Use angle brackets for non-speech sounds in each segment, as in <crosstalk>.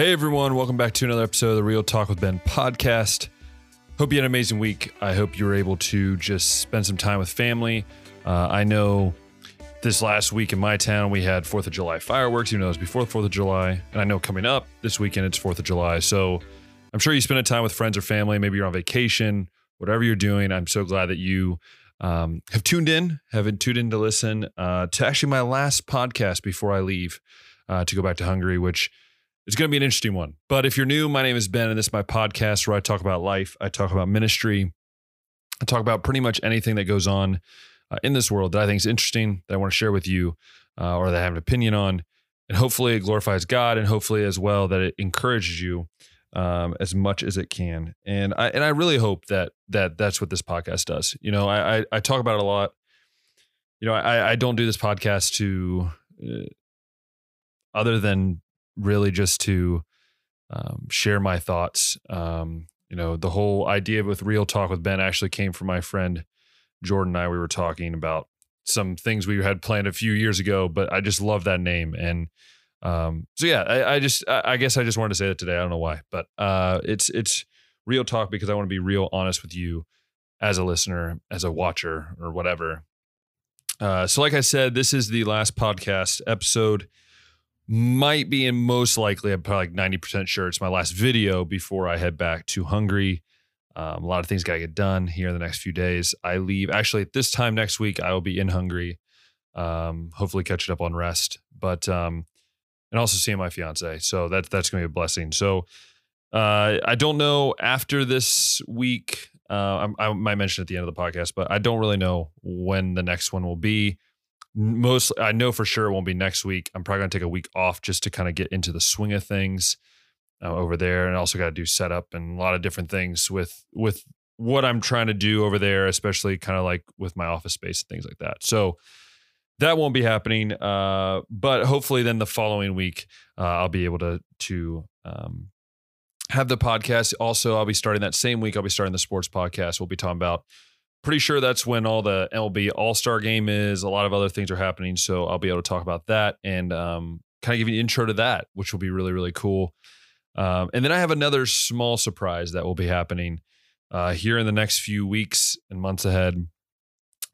Hey everyone, welcome back to another episode of the Real Talk with Ben podcast. Hope you had an amazing week. I hope you were able to just spend some time with family. Uh, I know this last week in my town we had Fourth of July fireworks, even though it was before the Fourth of July, and I know coming up this weekend it's Fourth of July. So I'm sure you spend a time with friends or family. Maybe you're on vacation, whatever you're doing. I'm so glad that you um, have tuned in, have tuned in to listen uh, to actually my last podcast before I leave uh, to go back to Hungary, which it's going to be an interesting one. But if you're new, my name is Ben, and this is my podcast where I talk about life, I talk about ministry, I talk about pretty much anything that goes on uh, in this world that I think is interesting, that I want to share with you, uh, or that I have an opinion on. And hopefully it glorifies God, and hopefully as well that it encourages you um, as much as it can. And I and I really hope that that that's what this podcast does. You know, I I, I talk about it a lot. You know, I I don't do this podcast to. Uh, other than really just to um, share my thoughts. Um, you know, the whole idea with Real Talk with Ben actually came from my friend Jordan and I. We were talking about some things we had planned a few years ago, but I just love that name. And um, so yeah, I, I just I, guess I just wanted to say that today. I don't know why, but uh, it's it's real talk because I want to be real honest with you as a listener, as a watcher, or whatever. Uh, so, like I said, this is the last podcast episode might be and most likely i'm probably like 90% sure it's my last video before i head back to hungary. Um, a lot of things got to get done here in the next few days. I leave actually at this time next week i will be in hungary. Um, hopefully catching up on rest but um, and also seeing my fiance so that, that's going to be a blessing. So uh, i don't know after this week uh, I, I might mention at the end of the podcast but i don't really know when the next one will be most I know for sure it won't be next week. I'm probably gonna take a week off just to kind of get into the swing of things uh, over there, and also got to do setup and a lot of different things with with what I'm trying to do over there, especially kind of like with my office space and things like that. So that won't be happening, uh, but hopefully then the following week uh, I'll be able to to um, have the podcast. Also, I'll be starting that same week. I'll be starting the sports podcast. We'll be talking about pretty sure that's when all the MLB All Star Game is. A lot of other things are happening, so I'll be able to talk about that and um, kind of give you an intro to that, which will be really really cool. Um, and then I have another small surprise that will be happening uh, here in the next few weeks and months ahead,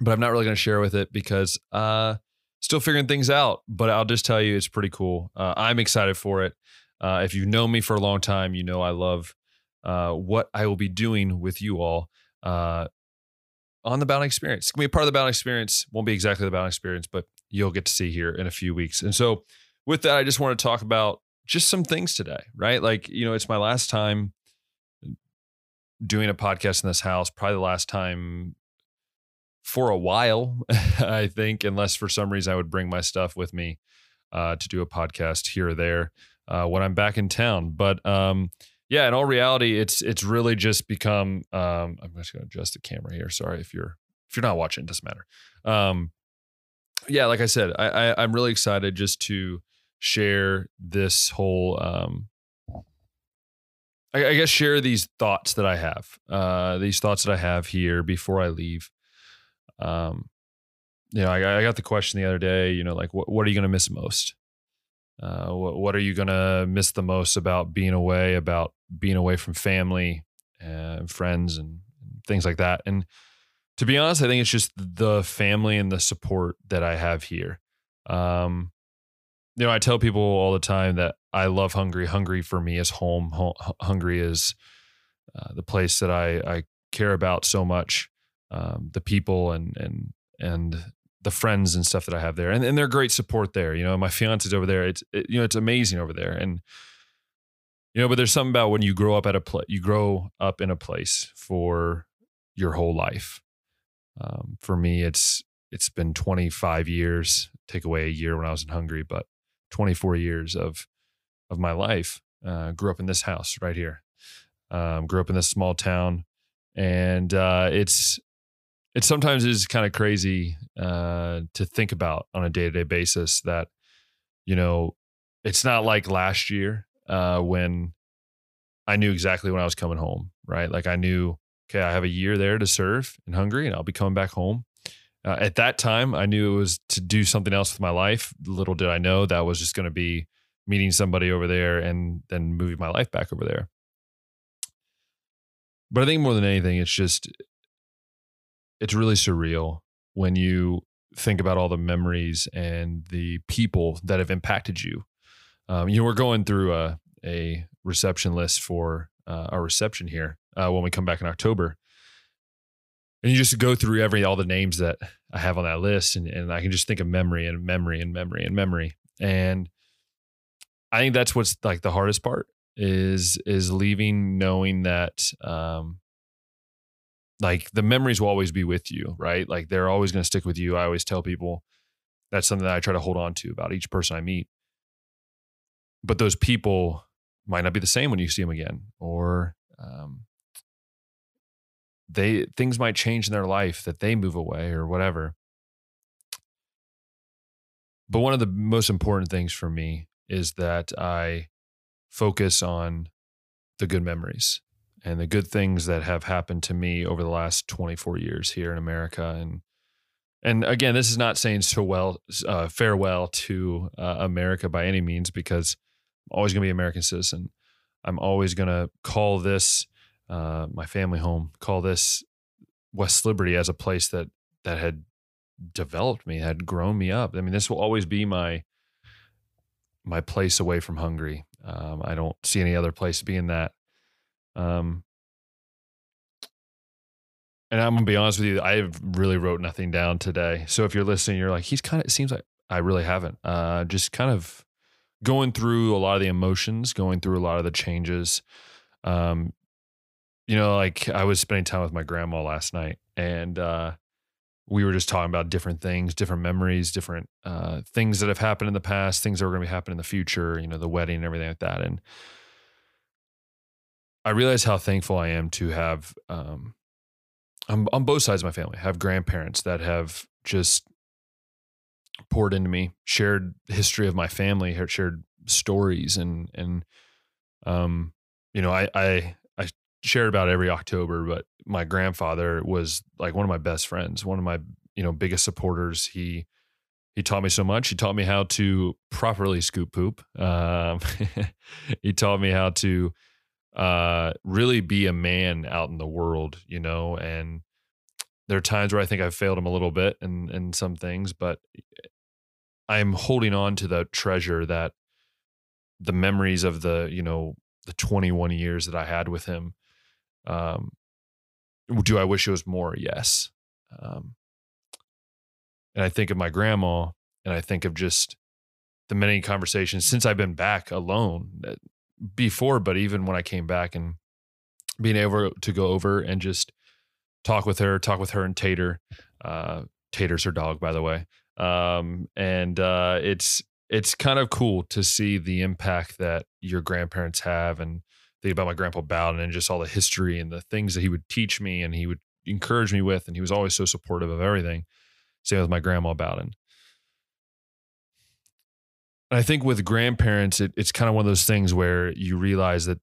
but I'm not really going to share with it because uh, still figuring things out. But I'll just tell you, it's pretty cool. Uh, I'm excited for it. Uh, if you've known me for a long time, you know I love uh, what I will be doing with you all. Uh, on the Bound Experience. It's gonna be a part of the Bound Experience. Won't be exactly the Bound Experience, but you'll get to see here in a few weeks. And so, with that, I just want to talk about just some things today, right? Like, you know, it's my last time doing a podcast in this house, probably the last time for a while, <laughs> I think, unless for some reason I would bring my stuff with me uh, to do a podcast here or there uh, when I'm back in town. But um, yeah, in all reality, it's it's really just become. Um, I'm just going to adjust the camera here. Sorry if you're if you're not watching, it doesn't matter. Um, yeah, like I said, I, I I'm really excited just to share this whole. Um, I, I guess share these thoughts that I have. Uh, these thoughts that I have here before I leave. Um, you know, I, I got the question the other day. You know, like what what are you going to miss most? Uh, what, what are you going to miss the most about being away, about being away from family and friends and things like that? And to be honest, I think it's just the family and the support that I have here. Um, you know, I tell people all the time that I love Hungary. Hungary for me is home. Hungary is uh, the place that I, I care about so much. Um, the people and and and the friends and stuff that I have there, and, and they're great support there. You know, my fiance's over there. It's it, you know it's amazing over there, and you know, but there's something about when you grow up at a place, you grow up in a place for your whole life. Um, for me, it's it's been 25 years. Take away a year when I was in Hungary, but 24 years of of my life. Uh, grew up in this house right here. Um, grew up in this small town, and uh, it's it sometimes is kind of crazy uh, to think about on a day to day basis that, you know, it's not like last year uh, when I knew exactly when I was coming home, right? Like I knew, okay, I have a year there to serve in Hungary and I'll be coming back home. Uh, at that time, I knew it was to do something else with my life. Little did I know that was just going to be meeting somebody over there and then moving my life back over there. But I think more than anything, it's just, it's really surreal when you think about all the memories and the people that have impacted you. Um, you know, we're going through a, a reception list for uh, our reception here uh, when we come back in October. And you just go through every all the names that I have on that list, and, and I can just think of memory and memory and memory and memory. And I think that's what's like the hardest part is is leaving knowing that um like the memories will always be with you, right? Like they're always going to stick with you. I always tell people that's something that I try to hold on to about each person I meet. But those people might not be the same when you see them again, or um, they things might change in their life that they move away or whatever. But one of the most important things for me is that I focus on the good memories and the good things that have happened to me over the last 24 years here in America and and again this is not saying so well uh, farewell to uh, America by any means because I'm always going to be an American citizen. I'm always going to call this uh, my family home, call this West Liberty as a place that that had developed me, had grown me up. I mean, this will always be my my place away from Hungary. Um, I don't see any other place being that. Um, and I'm gonna be honest with you, I really wrote nothing down today. So if you're listening, you're like, he's kind of. It seems like I really haven't. Uh, just kind of going through a lot of the emotions, going through a lot of the changes. Um, you know, like I was spending time with my grandma last night, and uh, we were just talking about different things, different memories, different uh, things that have happened in the past, things that are going to be happening in the future. You know, the wedding and everything like that. And I realize how thankful I am to have, um, on, on both sides of my family, have grandparents that have just poured into me, shared history of my family, shared stories, and and um, you know, I I I shared about every October, but my grandfather was like one of my best friends, one of my you know biggest supporters. He he taught me so much. He taught me how to properly scoop poop. Um, <laughs> he taught me how to uh, really be a man out in the world, you know, and there are times where I think I've failed him a little bit in in some things, but I'm holding on to the treasure that the memories of the you know the 21 years that I had with him. Um, do I wish it was more? Yes. Um, and I think of my grandma, and I think of just the many conversations since I've been back alone uh, before, but even when I came back and being able to go over and just talk with her, talk with her and Tater. Uh, Tater's her dog, by the way. Um, and uh, it's it's kind of cool to see the impact that your grandparents have and think about my grandpa Bowden and just all the history and the things that he would teach me and he would encourage me with. And he was always so supportive of everything. Same with my grandma Bowden. I think with grandparents, it, it's kind of one of those things where you realize that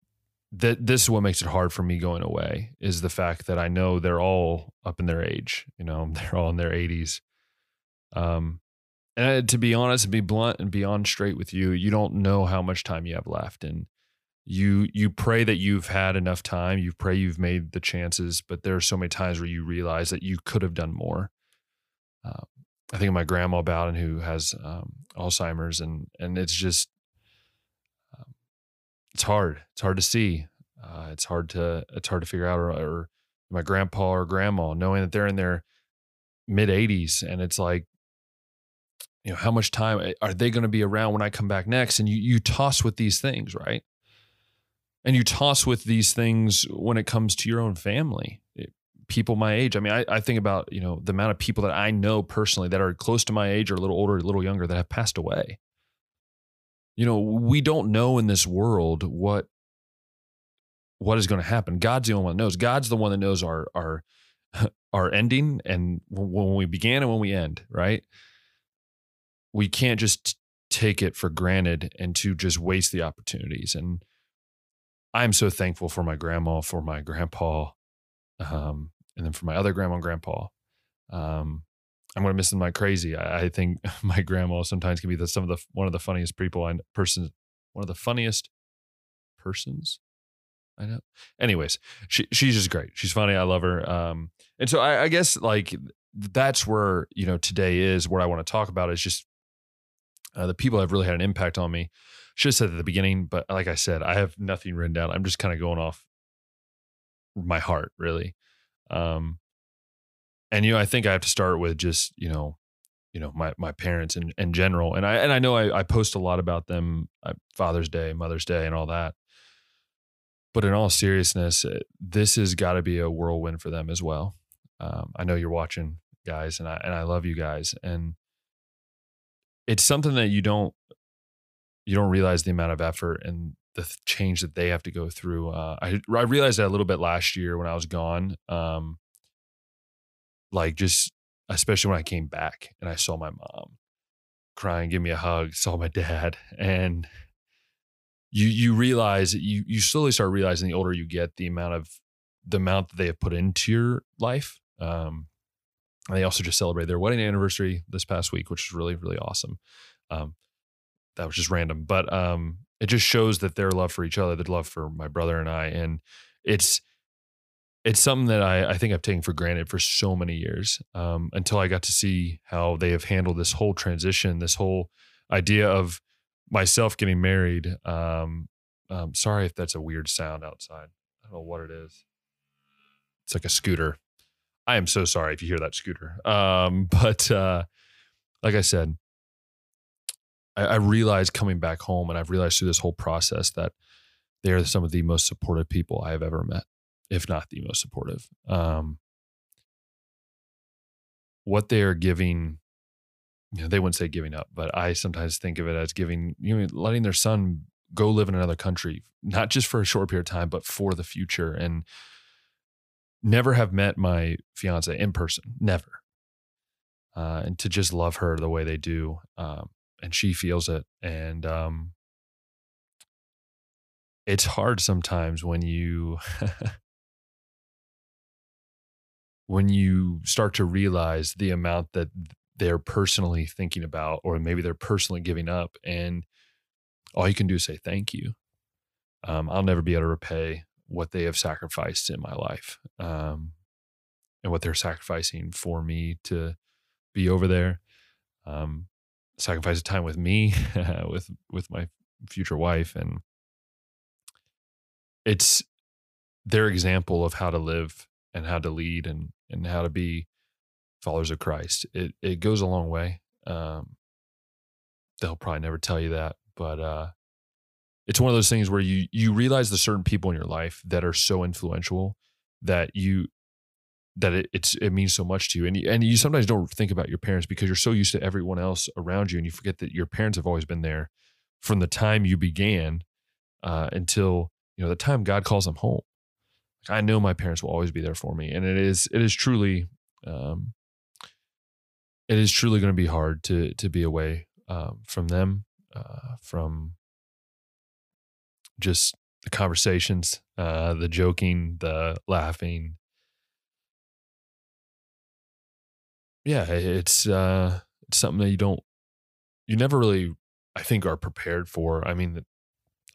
that this is what makes it hard for me going away is the fact that I know they're all up in their age. You know, <laughs> they're all in their 80s. Um, and to be honest and be blunt and be on straight with you, you don't know how much time you have left. And you you pray that you've had enough time. You pray you've made the chances, but there are so many times where you realize that you could have done more. Uh, I think of my grandma Bowden who has um, Alzheimer's, and and it's just um, it's hard. It's hard to see. Uh, it's hard to it's hard to figure out. Or, or my grandpa or grandma, knowing that they're in their mid 80s, and it's like you know how much time eh, are they going to be around when i come back next and you you toss with these things right and you toss with these things when it comes to your own family it, people my age. I mean I, I think about you know the amount of people that i know personally that are close to my age or a little older a little younger that have passed away. You know we don't know in this world what what is going to happen. God's the only one that knows. God's the one that knows our our <laughs> our ending and when we began and when we end right? We can't just take it for granted and to just waste the opportunities. And I'm so thankful for my grandma, for my grandpa, um, and then for my other grandma and grandpa. Um, I'm gonna miss them like crazy. I, I, think <laughs> my grandma sometimes can be the, some of the one of the funniest people I person one of the funniest persons I know. Anyways, she she's just great. She's funny. I love her. Um, and so I, I guess like that's where you know today is what I want to talk about is just uh, the people have really had an impact on me. Should have said at the beginning, but like I said, I have nothing written down. I'm just kind of going off my heart, really. Um, and you know, I think I have to start with just you know, you know, my my parents in in general, and I and I know I, I post a lot about them, uh, Father's Day, Mother's Day, and all that. But in all seriousness, uh, this has got to be a whirlwind for them as well. Um, I know you're watching, guys, and I and I love you guys, and it's something that you don't you don't realize the amount of effort and the change that they have to go through. Uh, I I realized that a little bit last year when I was gone. Um, like just especially when I came back and I saw my mom crying, give me a hug, saw my dad, and you you realize you you slowly start realizing the older you get, the amount of the amount that they have put into your life. Um, and they also just celebrated their wedding anniversary this past week, which is really really awesome. Um, that was just random, but um, it just shows that their love for each other, their love for my brother and I, and it's it's something that I, I think I've taken for granted for so many years um, until I got to see how they have handled this whole transition, this whole idea of myself getting married. Um, um, sorry if that's a weird sound outside. I don't know what it is. It's like a scooter. I am so sorry if you hear that scooter. Um, <laughs> but uh, like I said, I, I realized coming back home, and I've realized through this whole process that they are some of the most supportive people I have ever met if not the most supportive. Um, what they are giving, you know, they wouldn't say giving up, but I sometimes think of it as giving, you know, letting their son go live in another country, not just for a short period of time, but for the future. And never have met my fiance in person, never. Uh, and to just love her the way they do. Um, and she feels it. And um, it's hard sometimes when you <laughs> when you start to realize the amount that they're personally thinking about, or maybe they're personally giving up, and all you can do is say thank you. Um, I'll never be able to repay what they have sacrificed in my life, um, and what they're sacrificing for me to be over there. Um, sacrifice of time with me, <laughs> with with my future wife, and it's their example of how to live and how to lead and and how to be followers of Christ. It it goes a long way. Um, they'll probably never tell you that, but uh, it's one of those things where you you realize the certain people in your life that are so influential that you that it, it's it means so much to you and you, and you sometimes don't think about your parents because you're so used to everyone else around you and you forget that your parents have always been there from the time you began uh, until you know the time God calls them home I know my parents will always be there for me, and it is it is truly, um, it is truly going to be hard to to be away um, from them, uh, from just the conversations, uh, the joking, the laughing. Yeah, it's uh, it's something that you don't, you never really, I think, are prepared for. I mean,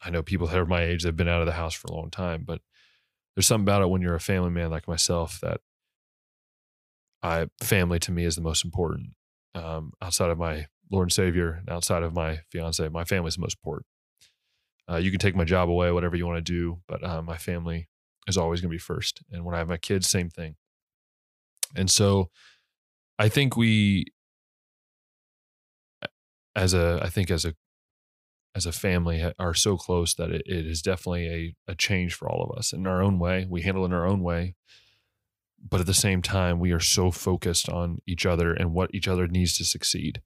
I know people that are my age that have been out of the house for a long time, but there's something about it when you're a family man like myself that I family to me is the most important. Um, outside of my Lord and Savior, and outside of my fiance, my family is the most important. Uh, you can take my job away, whatever you want to do, but uh, my family is always going to be first. And when I have my kids, same thing. And so, I think we, as a, I think as a as a family are so close that it, it is definitely a, a change for all of us in our own way. We handle it in our own way. But at the same time, we are so focused on each other and what each other needs to succeed.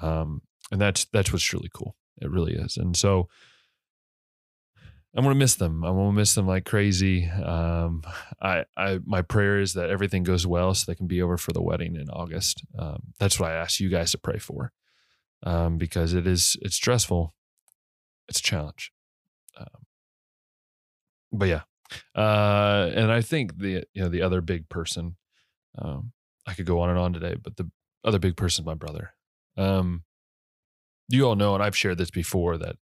Um, and that's that's what's really cool. It really is. And so I'm gonna miss them. I'm gonna miss them like crazy. Um, I, I, my prayer is that everything goes well so they can be over for the wedding in August. Um, that's what I ask you guys to pray for, um, because it is it's stressful it's a challenge. Um, but yeah, uh, and I think the you know the other big person, um, I could go on and on today, but the other big person is my brother. Um, you all know, and I've shared this before that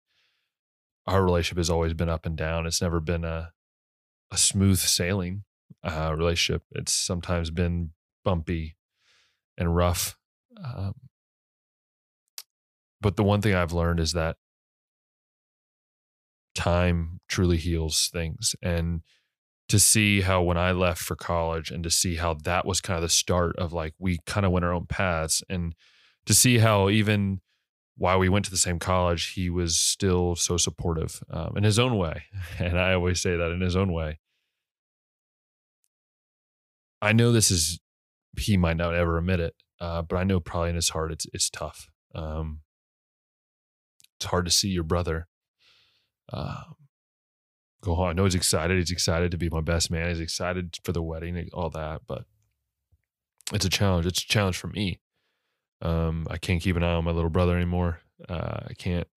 our relationship has always been up and down. It's never been a a smooth sailing uh, relationship. It's sometimes been bumpy and rough. Um, but the one thing I've learned is that time truly heals things. And to see how when I left for college and to see how that was kind of the start of like we kind of went our own paths and to see how even while we went to the same college, he was still so supportive um, in his own way. <laughs> And I always say that in his own way. I know this is, he might not ever admit it, uh, but I know probably in his heart it's, it's tough. Um, it's hard to see your brother um, go on. I know he's excited. He's excited to be my best man. He's excited for the wedding, all that, but it's a challenge. It's a challenge for me. Um, I can't keep an eye on my little brother anymore. Uh, I can't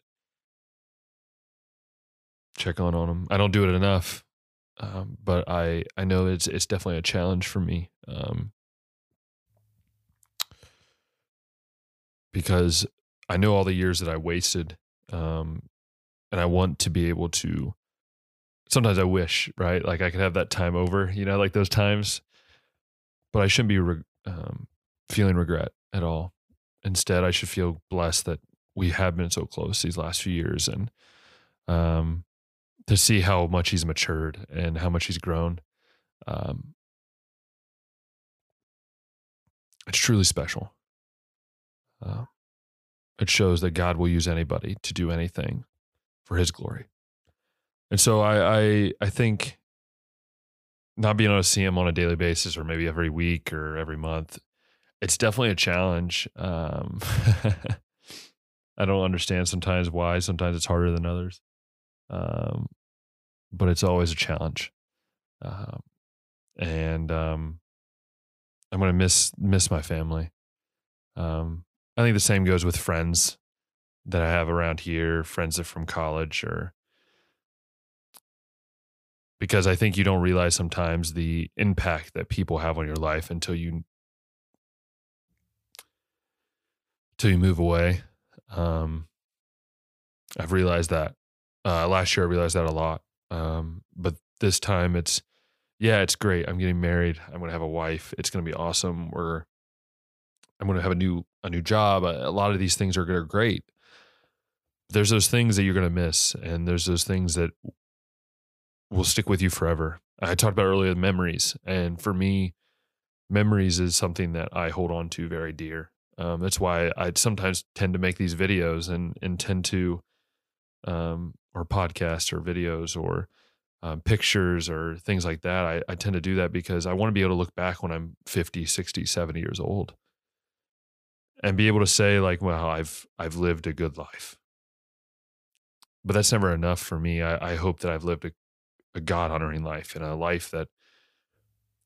check on on him. I don't do it enough, um, but I I know it's it's definitely a challenge for me um, because I know all the years that I wasted, um, and I want to be able to. Sometimes I wish, right, like I could have that time over, you know, like those times, but I shouldn't be re- um, feeling regret at all instead i should feel blessed that we have been so close these last few years and um, to see how much he's matured and how much he's grown um, it's truly special. Uh, it shows that god will use anybody to do anything for his glory. And so i i, I think not being able to see him on a daily basis or maybe every week or every month it's definitely a challenge. Um, <laughs> I don't understand sometimes why. Sometimes it's harder than others, um, but it's always a challenge. Um, and um, I'm gonna miss miss my family. Um, I think the same goes with friends that I have around here, friends that from college, or because I think you don't realize sometimes the impact that people have on your life until you till you move away. Um, I've realized that. Uh, last year, I realized that a lot. Um, but this time, it's yeah, it's great. I'm getting married. I'm gonna have a wife. It's gonna be awesome. We're I'm gonna have a new a new job. A, a lot of these things are, are great. There's those things that you're gonna miss, and there's those things that will stick with you forever. I talked about earlier memories, and for me, memories is something that I hold on to very dear. Um, that's why I sometimes tend to make these videos and and tend to, um, or podcasts or videos or um, pictures or things like that. I, I tend to do that because I want to be able to look back when I'm 50, 60, 70 years old and be able to say like, well, I've, I've lived a good life. But that's never enough for me. I, I hope that I've lived a, a God honoring life and a life that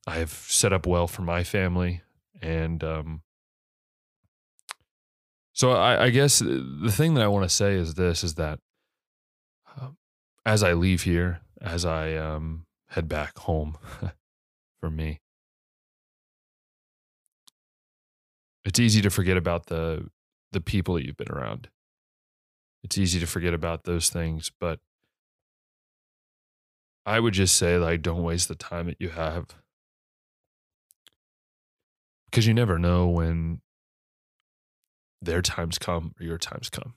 I've set up well for my family and um, so I, I, guess the thing that I want to say is this: is that um, as I leave here, as I um, head back home, <laughs> for me, it's easy to forget about the the people that you've been around. It's easy to forget about those things, but I would just say like don't waste the time that you have because you never know when their times come or your times come.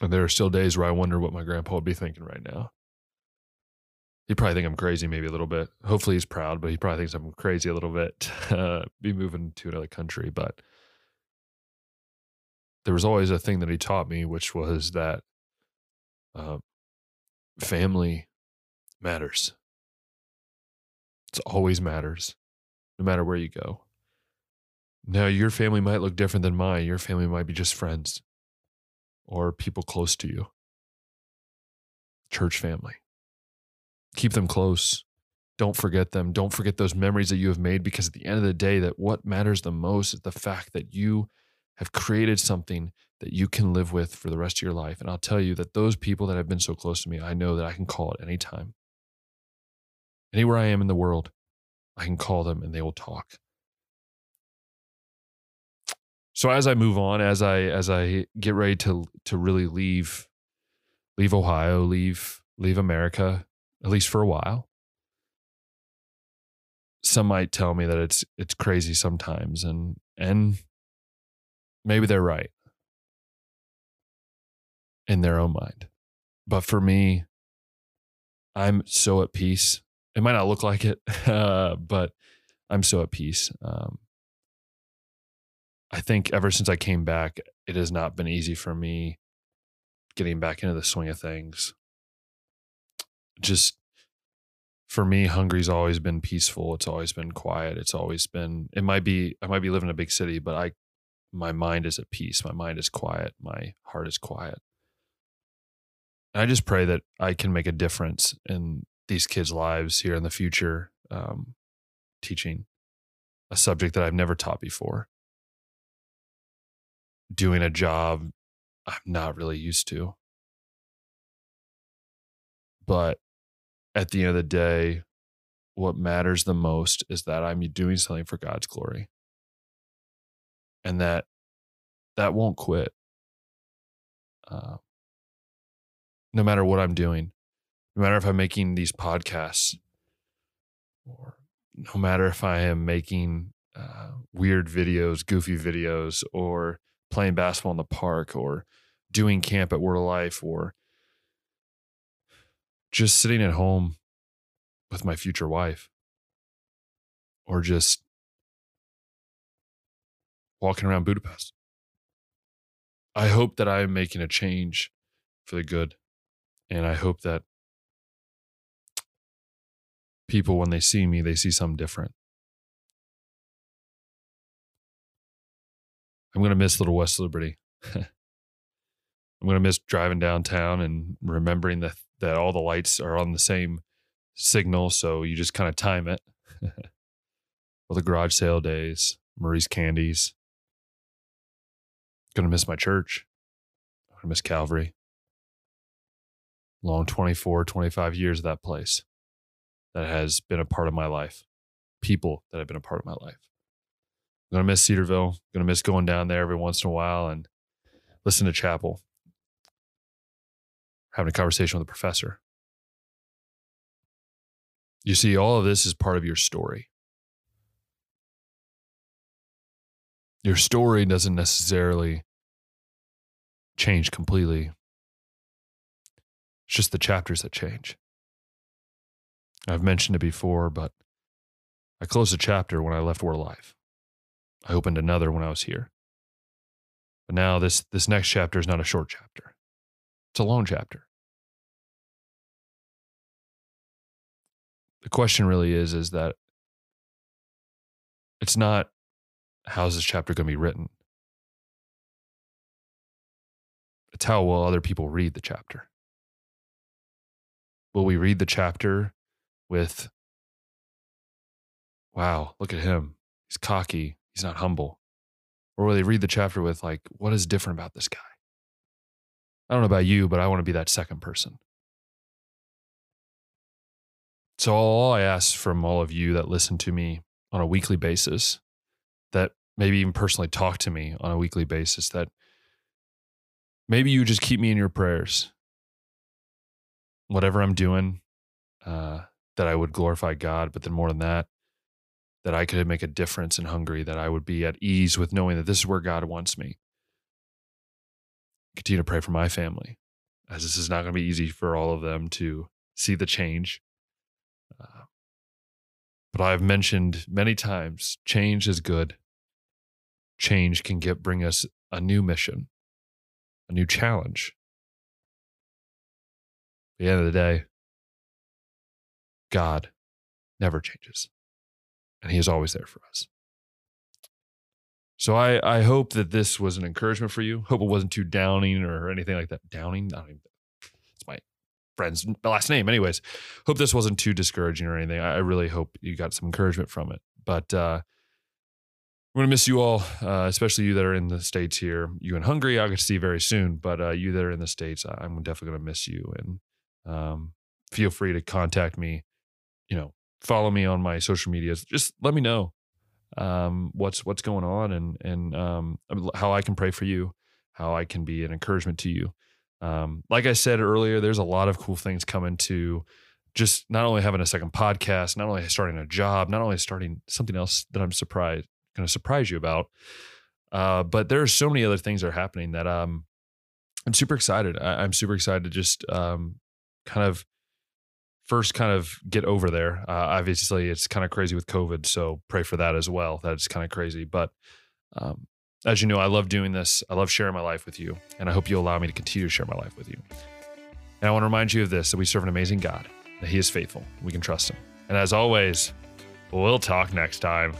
And there are still days where I wonder what my grandpa would be thinking right now. He'd probably think I'm crazy, maybe a little bit. Hopefully, he's proud, but he probably thinks I'm crazy a little bit. Uh, be moving to another country, but there was always a thing that he taught me, which was that uh, family matters. It always matters, no matter where you go. Now, your family might look different than mine. Your family might be just friends or people close to you. Church family. Keep them close. Don't forget them. Don't forget those memories that you have made because at the end of the day, that what matters the most is the fact that you have created something that you can live with for the rest of your life. And I'll tell you that those people that have been so close to me, I know that I can call at any time. Anywhere I am in the world, I can call them and they will talk. So as I move on, as I as I get ready to to really leave leave Ohio, leave leave America, at least for a while. Some might tell me that it's it's crazy sometimes and and maybe they're right in their own mind. But for me, I'm so at peace. It might not look like it, <laughs> uh, but I'm so at peace. Um, I think ever since I came back, it has not been easy for me getting back into the swing of things. Just for me, Hungary's always been peaceful. It's always been quiet. It's always been. It might be. I might be living in a big city, but I, my mind is at peace. My mind is quiet. My heart is quiet. I just pray that I can make a difference in these kids' lives here in the future, um, teaching a subject that I've never taught before, doing a job I'm not really used to. But at the end of the day, what matters the most is that I'm doing something for God's glory. And that that won't quit. Uh, no matter what I'm doing, no matter if I'm making these podcasts, or no matter if I am making uh, weird videos, goofy videos, or playing basketball in the park, or doing camp at Word of Life, or just sitting at home with my future wife, or just walking around Budapest. I hope that I am making a change for the good. And I hope that people, when they see me, they see something different. I'm to miss Little West Liberty. <laughs> I'm to miss driving downtown and remembering that, that all the lights are on the same signal. So you just kind of time it. <laughs> all the garage sale days, Murray's Candies. To miss my church. I'm to miss Calvary long 24, 25 years of that place that has been a part of my life, people that have been a part of my life. I'm to miss Cedarville, going to miss going down there every once in a while and listen to chapel, having a conversation with a professor. You see, all of this is part of your story. Your story doesn't necessarily change completely it's just the chapters that change. I've mentioned it before, but I closed a chapter when I left of Life. I opened another when I was here. But now this this next chapter is not a short chapter. It's a long chapter. The question really is is that it's not how's this chapter going to be written? It's how will other people read the chapter. Will we read the chapter with, wow, look at him. He's cocky. He's not humble. Or will they read the chapter with, like, what is different about this guy? I don't know about you, but I want to be that second person. So, all I ask from all of you that listen to me on a weekly basis, that maybe even personally talk to me on a weekly basis, that maybe you just keep me in your prayers whatever I'm doing, uh, that I would glorify God. But then more than that, that I could make a difference in Hungary, that I would be at ease with knowing that this is where God wants me. Continue to pray for my family, as this is not going to be easy for all of them to see the change. Uh, but I've mentioned many times change is good. Change can get bring us a new mission, a new challenge, At the end of the day, God never changes. And he is always there for us. So I, I hope that this was an encouragement for you. Hope it wasn't too downing or anything like that. Downing? I don't even, it's my friend's last name. Anyways, hope this wasn't too discouraging or anything. I, I really hope you got some encouragement from it. But uh, we're going to miss you all, uh, especially you that are in the States here. You in Hungary, I'll get to see very soon. But uh, you that are in the States, I'm definitely going to miss you. And um, feel free to contact me. You know, follow me on my social medias. Just let me know. um, what's what's going on and and um, how I can pray for you, how I can be an encouragement to you. Um, like I said earlier, there's a lot of cool things coming to just not only having a second podcast, not only starting a job, not only starting something else that I'm surprised going to surprise you about. Uh, but there are so many other things that are happening that um, I'm super excited. I, am super excited to just um, kind of first kind of get over there. Uh, obviously, it's kind of crazy with COVID, so pray for that as well. That's kind of crazy, but um, as you know, I love doing this. I love sharing my life with you, and I hope you allow me to continue to share my life with you. And I want to remind you of this: that we serve an amazing God, that He is faithful. We can trust Him. And as always, we'll talk next time.